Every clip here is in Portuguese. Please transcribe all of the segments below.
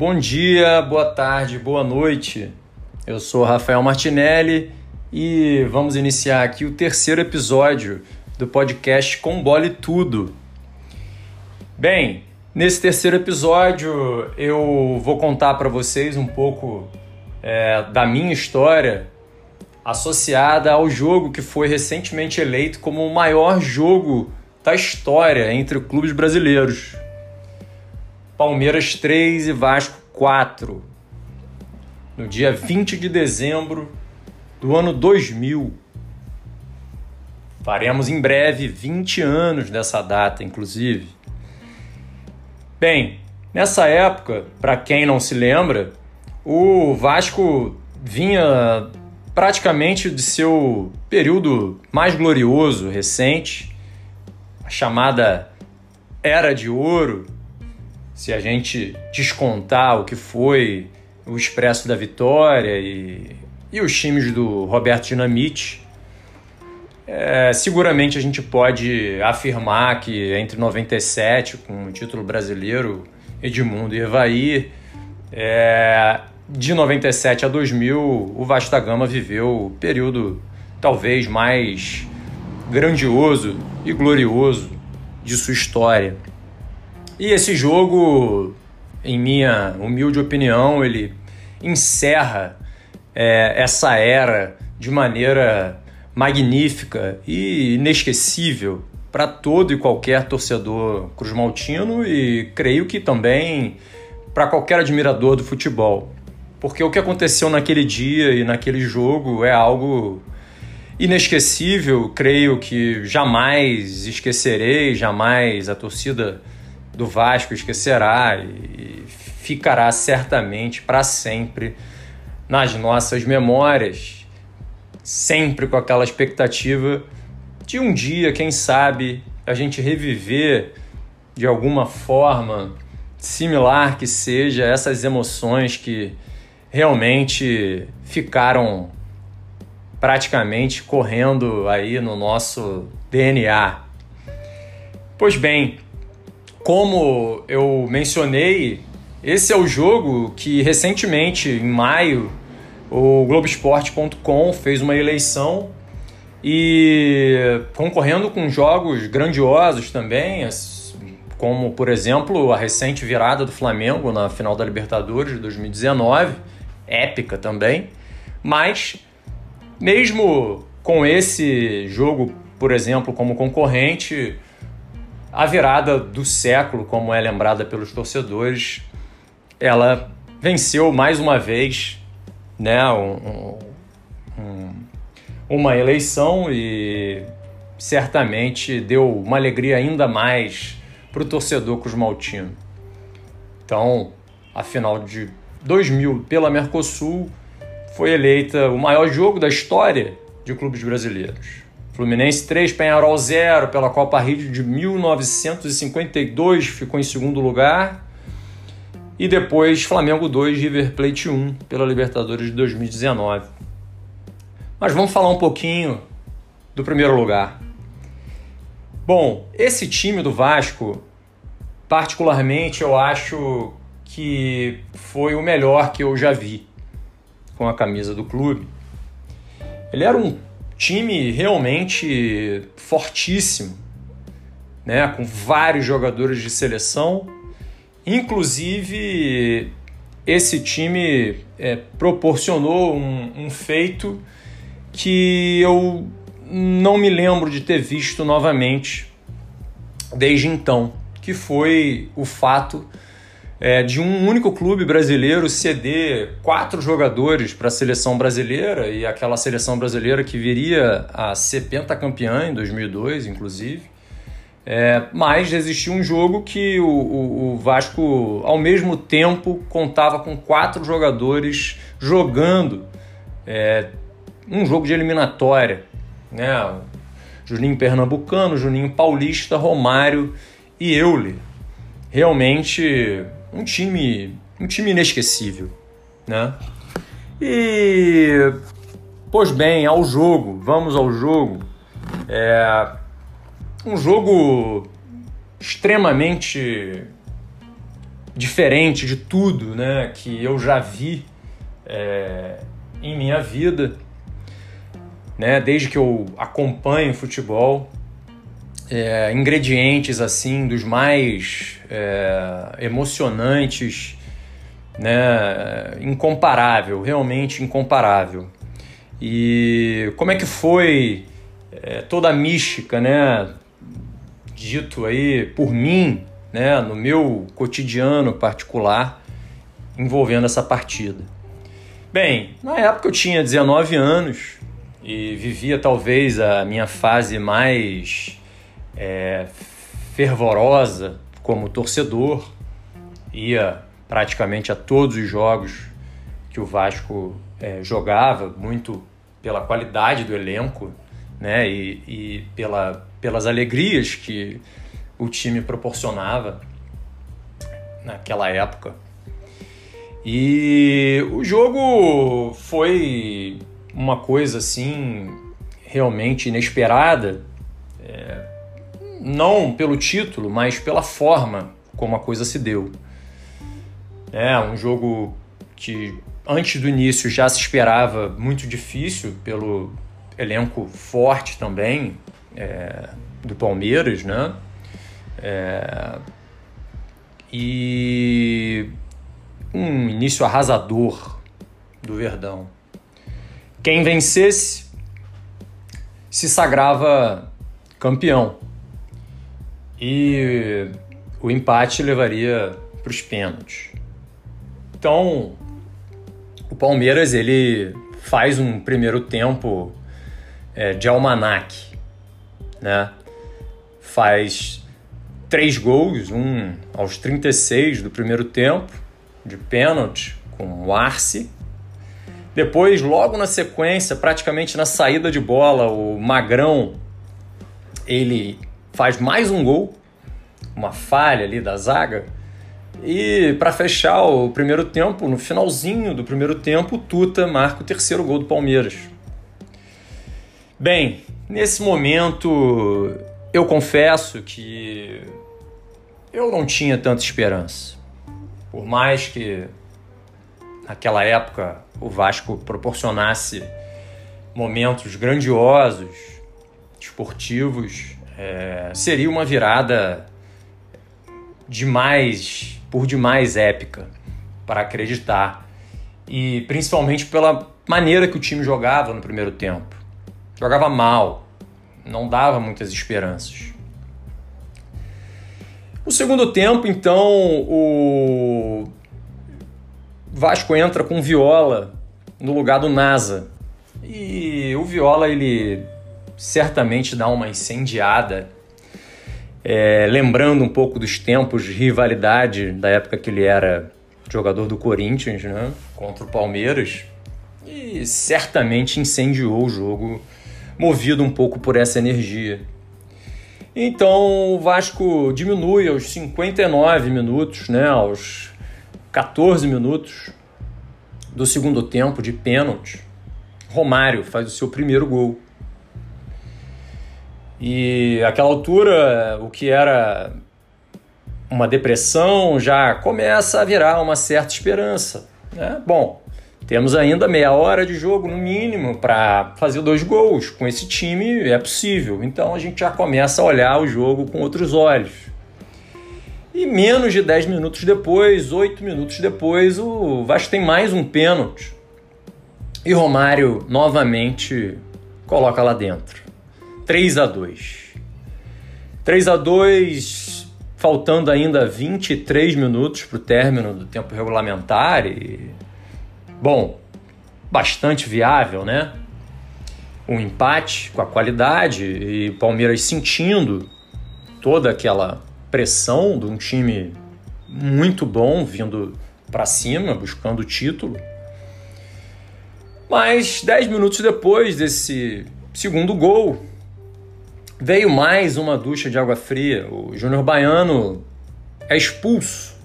Bom dia, boa tarde, boa noite. Eu sou Rafael Martinelli e vamos iniciar aqui o terceiro episódio do podcast Com Bola e Tudo. Bem, nesse terceiro episódio eu vou contar para vocês um pouco é, da minha história associada ao jogo que foi recentemente eleito como o maior jogo da história entre clubes brasileiros. Palmeiras 3 e Vasco 4. No dia 20 de dezembro do ano 2000. Faremos em breve 20 anos dessa data, inclusive. Bem, nessa época, para quem não se lembra, o Vasco vinha praticamente de seu período mais glorioso recente, a chamada Era de Ouro, se a gente descontar o que foi o Expresso da Vitória e, e os times do Roberto Dinamite, é, seguramente a gente pode afirmar que entre 97, com o título brasileiro, Edmundo e Evaí, é, de 97 a 2000, o Vasco da Gama viveu o período talvez mais grandioso e glorioso de sua história. E esse jogo, em minha humilde opinião, ele encerra é, essa era de maneira magnífica e inesquecível para todo e qualquer torcedor cruzmaltino e creio que também para qualquer admirador do futebol. Porque o que aconteceu naquele dia e naquele jogo é algo inesquecível, creio que jamais esquecerei, jamais a torcida do Vasco esquecerá e ficará certamente para sempre nas nossas memórias, sempre com aquela expectativa de um dia, quem sabe, a gente reviver de alguma forma similar que seja essas emoções que realmente ficaram praticamente correndo aí no nosso DNA. Pois bem, como eu mencionei, esse é o jogo que recentemente, em maio, o Globoesporte.com fez uma eleição e concorrendo com jogos grandiosos também, como por exemplo a recente virada do Flamengo na final da Libertadores de 2019 épica também, mas mesmo com esse jogo, por exemplo, como concorrente, a virada do século, como é lembrada pelos torcedores, ela venceu mais uma vez né, um, um, uma eleição e certamente deu uma alegria ainda mais para o torcedor cosmaltino. Então, a final de 2000 pela Mercosul, foi eleita o maior jogo da história de clubes brasileiros. Fluminense 3, Penharol 0 pela Copa Rio de 1952 ficou em segundo lugar. E depois Flamengo 2, River Plate 1 pela Libertadores de 2019. Mas vamos falar um pouquinho do primeiro lugar. Bom, esse time do Vasco, particularmente, eu acho que foi o melhor que eu já vi com a camisa do clube. Ele era um time realmente fortíssimo, né, com vários jogadores de seleção. Inclusive, esse time é, proporcionou um, um feito que eu não me lembro de ter visto novamente desde então, que foi o fato é, de um único clube brasileiro ceder quatro jogadores para a seleção brasileira e aquela seleção brasileira que viria a ser pentacampeã em 2002, inclusive. É, mas existia um jogo que o, o, o, Vasco, ao mesmo tempo, contava com quatro jogadores jogando é, um jogo de eliminatória. Né? Juninho Pernambucano, Juninho Paulista, Romário e Euler. Realmente um time, um time inesquecível, né? E pois bem, ao jogo, vamos ao jogo. É um jogo extremamente diferente de tudo né, que eu já vi é, em minha vida, né, desde que eu acompanho futebol. É, ingredientes assim dos mais é, emocionantes, né, incomparável, realmente incomparável. E como é que foi é, toda a mística, né, dito aí por mim, né, no meu cotidiano particular, envolvendo essa partida. Bem, na época eu tinha 19 anos e vivia talvez a minha fase mais é, fervorosa como torcedor, ia praticamente a todos os jogos que o Vasco é, jogava, muito pela qualidade do elenco né, e, e pela, pelas alegrias que o time proporcionava naquela época. E o jogo foi uma coisa assim realmente inesperada, é, não pelo título, mas pela forma como a coisa se deu. É um jogo que antes do início já se esperava muito difícil pelo elenco forte também é, do Palmeiras, né? É, e um início arrasador do Verdão. Quem vencesse se sagrava campeão. E o empate levaria para os pênaltis. Então, o Palmeiras ele faz um primeiro tempo é, de almanac, né? Faz três gols, um aos 36 do primeiro tempo, de pênalti, com o Arce. Depois, logo na sequência, praticamente na saída de bola, o Magrão ele faz mais um gol, uma falha ali da zaga. E para fechar o primeiro tempo, no finalzinho do primeiro tempo, o Tuta marca o terceiro gol do Palmeiras. Bem, nesse momento eu confesso que eu não tinha tanta esperança. Por mais que naquela época o Vasco proporcionasse momentos grandiosos, esportivos, é, seria uma virada demais, por demais épica para acreditar. E principalmente pela maneira que o time jogava no primeiro tempo. Jogava mal, não dava muitas esperanças. No segundo tempo, então, o Vasco entra com Viola no lugar do NASA. E o Viola, ele certamente dá uma incendiada, é, lembrando um pouco dos tempos de rivalidade da época que ele era jogador do Corinthians, né, contra o Palmeiras. E certamente incendiou o jogo, movido um pouco por essa energia. Então o Vasco diminui aos 59 minutos, né, aos 14 minutos do segundo tempo de pênalti. Romário faz o seu primeiro gol. E aquela altura, o que era uma depressão já começa a virar uma certa esperança. Né? Bom, temos ainda meia hora de jogo, no mínimo, para fazer dois gols. Com esse time é possível. Então a gente já começa a olhar o jogo com outros olhos. E menos de 10 minutos depois, 8 minutos depois, o Vasco tem mais um pênalti. E Romário novamente coloca lá dentro. 3 a 2. 3 a 2, faltando ainda 23 minutos para o término do tempo regulamentar e Bom, bastante viável, né? Um empate com a qualidade e Palmeiras sentindo toda aquela pressão de um time muito bom vindo para cima, buscando o título. Mas 10 minutos depois desse segundo gol, veio mais uma ducha de água fria. O Júnior Baiano é expulso,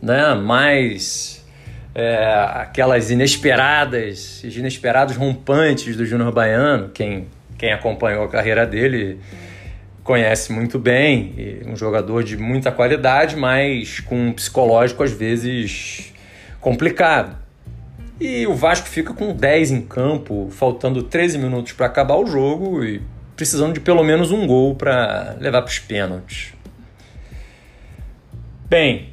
né? Mais é, aquelas inesperadas, inesperados rompantes do Júnior Baiano, quem, quem acompanhou a carreira dele conhece muito bem, um jogador de muita qualidade, mas com um psicológico às vezes complicado. E o Vasco fica com 10 em campo, faltando 13 minutos para acabar o jogo e precisando de pelo menos um gol para levar para os pênaltis. Bem,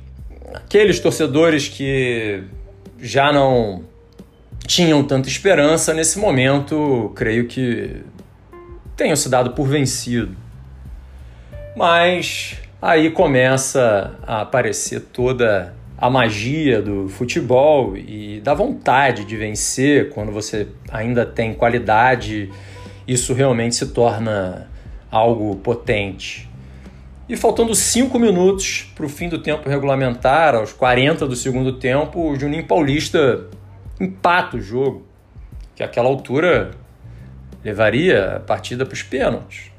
aqueles torcedores que já não tinham tanta esperança nesse momento, creio que tenham se dado por vencido. Mas aí começa a aparecer toda a magia do futebol e da vontade de vencer quando você ainda tem qualidade, isso realmente se torna algo potente. E faltando cinco minutos para o fim do tempo regulamentar, aos 40 do segundo tempo, o Juninho Paulista empata o jogo, que àquela altura levaria a partida para os pênaltis.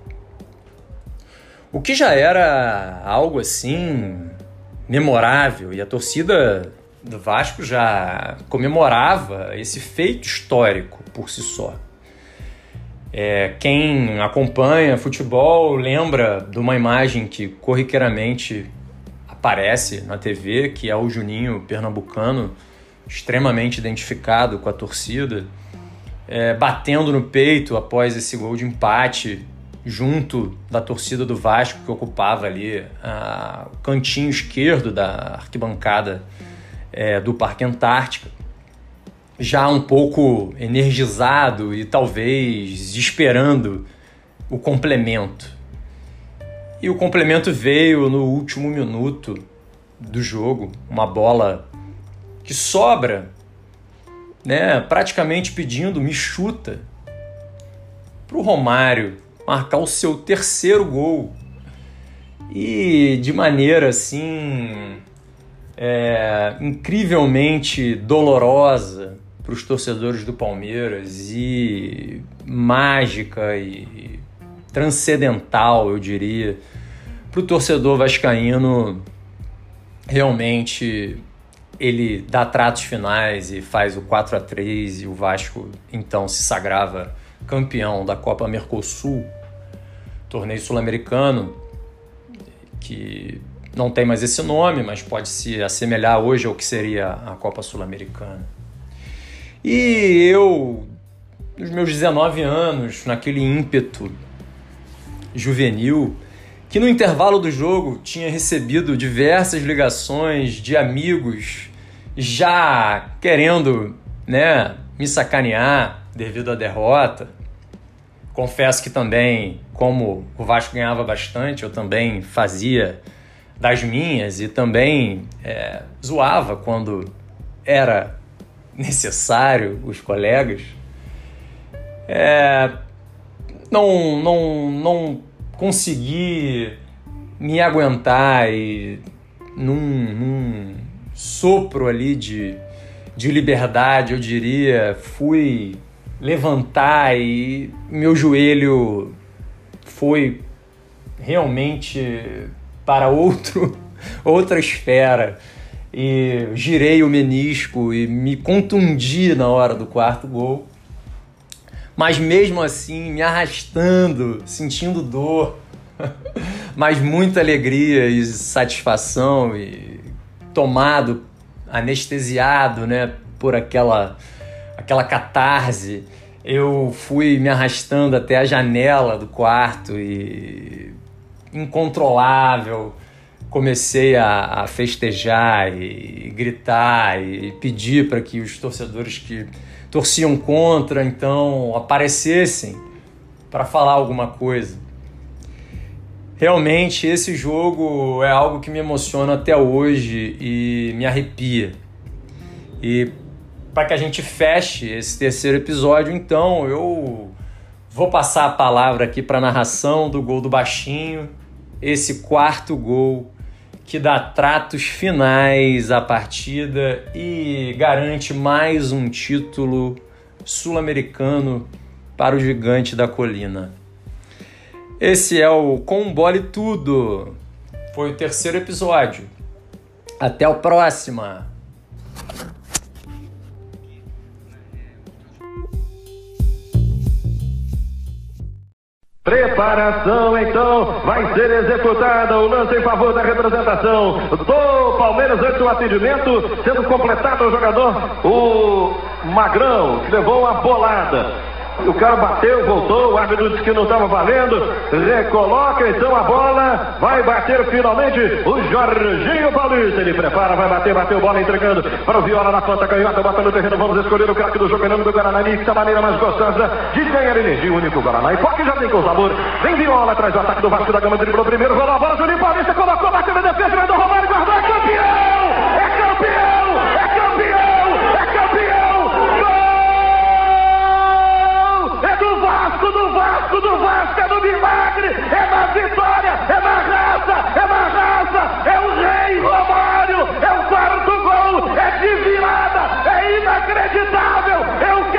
O que já era algo assim memorável e a torcida do Vasco já comemorava esse feito histórico por si só. É, quem acompanha futebol lembra de uma imagem que corriqueiramente aparece na TV, que é o Juninho pernambucano, extremamente identificado com a torcida, é, batendo no peito após esse gol de empate junto da torcida do Vasco que ocupava ali a, o cantinho esquerdo da arquibancada é, do Parque Antártica, já um pouco energizado e talvez esperando o complemento. E o complemento veio no último minuto do jogo, uma bola que sobra, né, praticamente pedindo me chuta para o Romário marcar o seu terceiro gol. E de maneira assim é, incrivelmente dolorosa para os torcedores do Palmeiras e mágica e transcendental, eu diria, para o torcedor vascaíno realmente ele dá tratos finais e faz o 4 a 3 e o Vasco então se sagrava campeão da Copa Mercosul torneio sul-americano, que não tem mais esse nome, mas pode se assemelhar hoje ao que seria a Copa Sul-Americana. E eu, nos meus 19 anos, naquele ímpeto juvenil, que no intervalo do jogo tinha recebido diversas ligações de amigos já querendo, né, me sacanear devido à derrota, Confesso que também, como o Vasco ganhava bastante, eu também fazia das minhas e também é, zoava quando era necessário os colegas. É, não, não, não consegui me aguentar e num, num sopro ali de, de liberdade, eu diria, fui levantar e meu joelho foi realmente para outro outra esfera e girei o menisco e me contundi na hora do quarto gol. Mas mesmo assim, me arrastando, sentindo dor, mas muita alegria e satisfação e tomado, anestesiado, né, por aquela aquela catarse. Eu fui me arrastando até a janela do quarto e incontrolável comecei a, a festejar e, e gritar e pedir para que os torcedores que torciam contra então aparecessem para falar alguma coisa. Realmente esse jogo é algo que me emociona até hoje e me arrepia. E para que a gente feche esse terceiro episódio, então eu vou passar a palavra aqui para a narração do gol do Baixinho, esse quarto gol que dá tratos finais à partida e garante mais um título sul-americano para o gigante da colina. Esse é o Combole Tudo. Foi o terceiro episódio. Até o próximo. Preparação então vai ser executada o lance em favor da representação do Palmeiras antes do atendimento, sendo completado o jogador, o Magrão, que levou uma bolada. O cara bateu, voltou, o árbitro disse que não estava valendo. Recoloca então a bola. Vai bater finalmente o Jorginho Paulista. Ele prepara, vai bater, bateu bola entregando para o Viola na ponta canhota. Bota no terreno. Vamos escolher o craque do jogo em nome do Guaraná. Da maneira mais gostosa de ganhar energia. O único Guaraná. E porque já tem com sabor. Vem Viola atrás do ataque do Vasco da Gama. Driblou primeiro, rolou a bola. Juninho Paulista colocou, é o quarto gol, é de virada, é inacreditável. Eu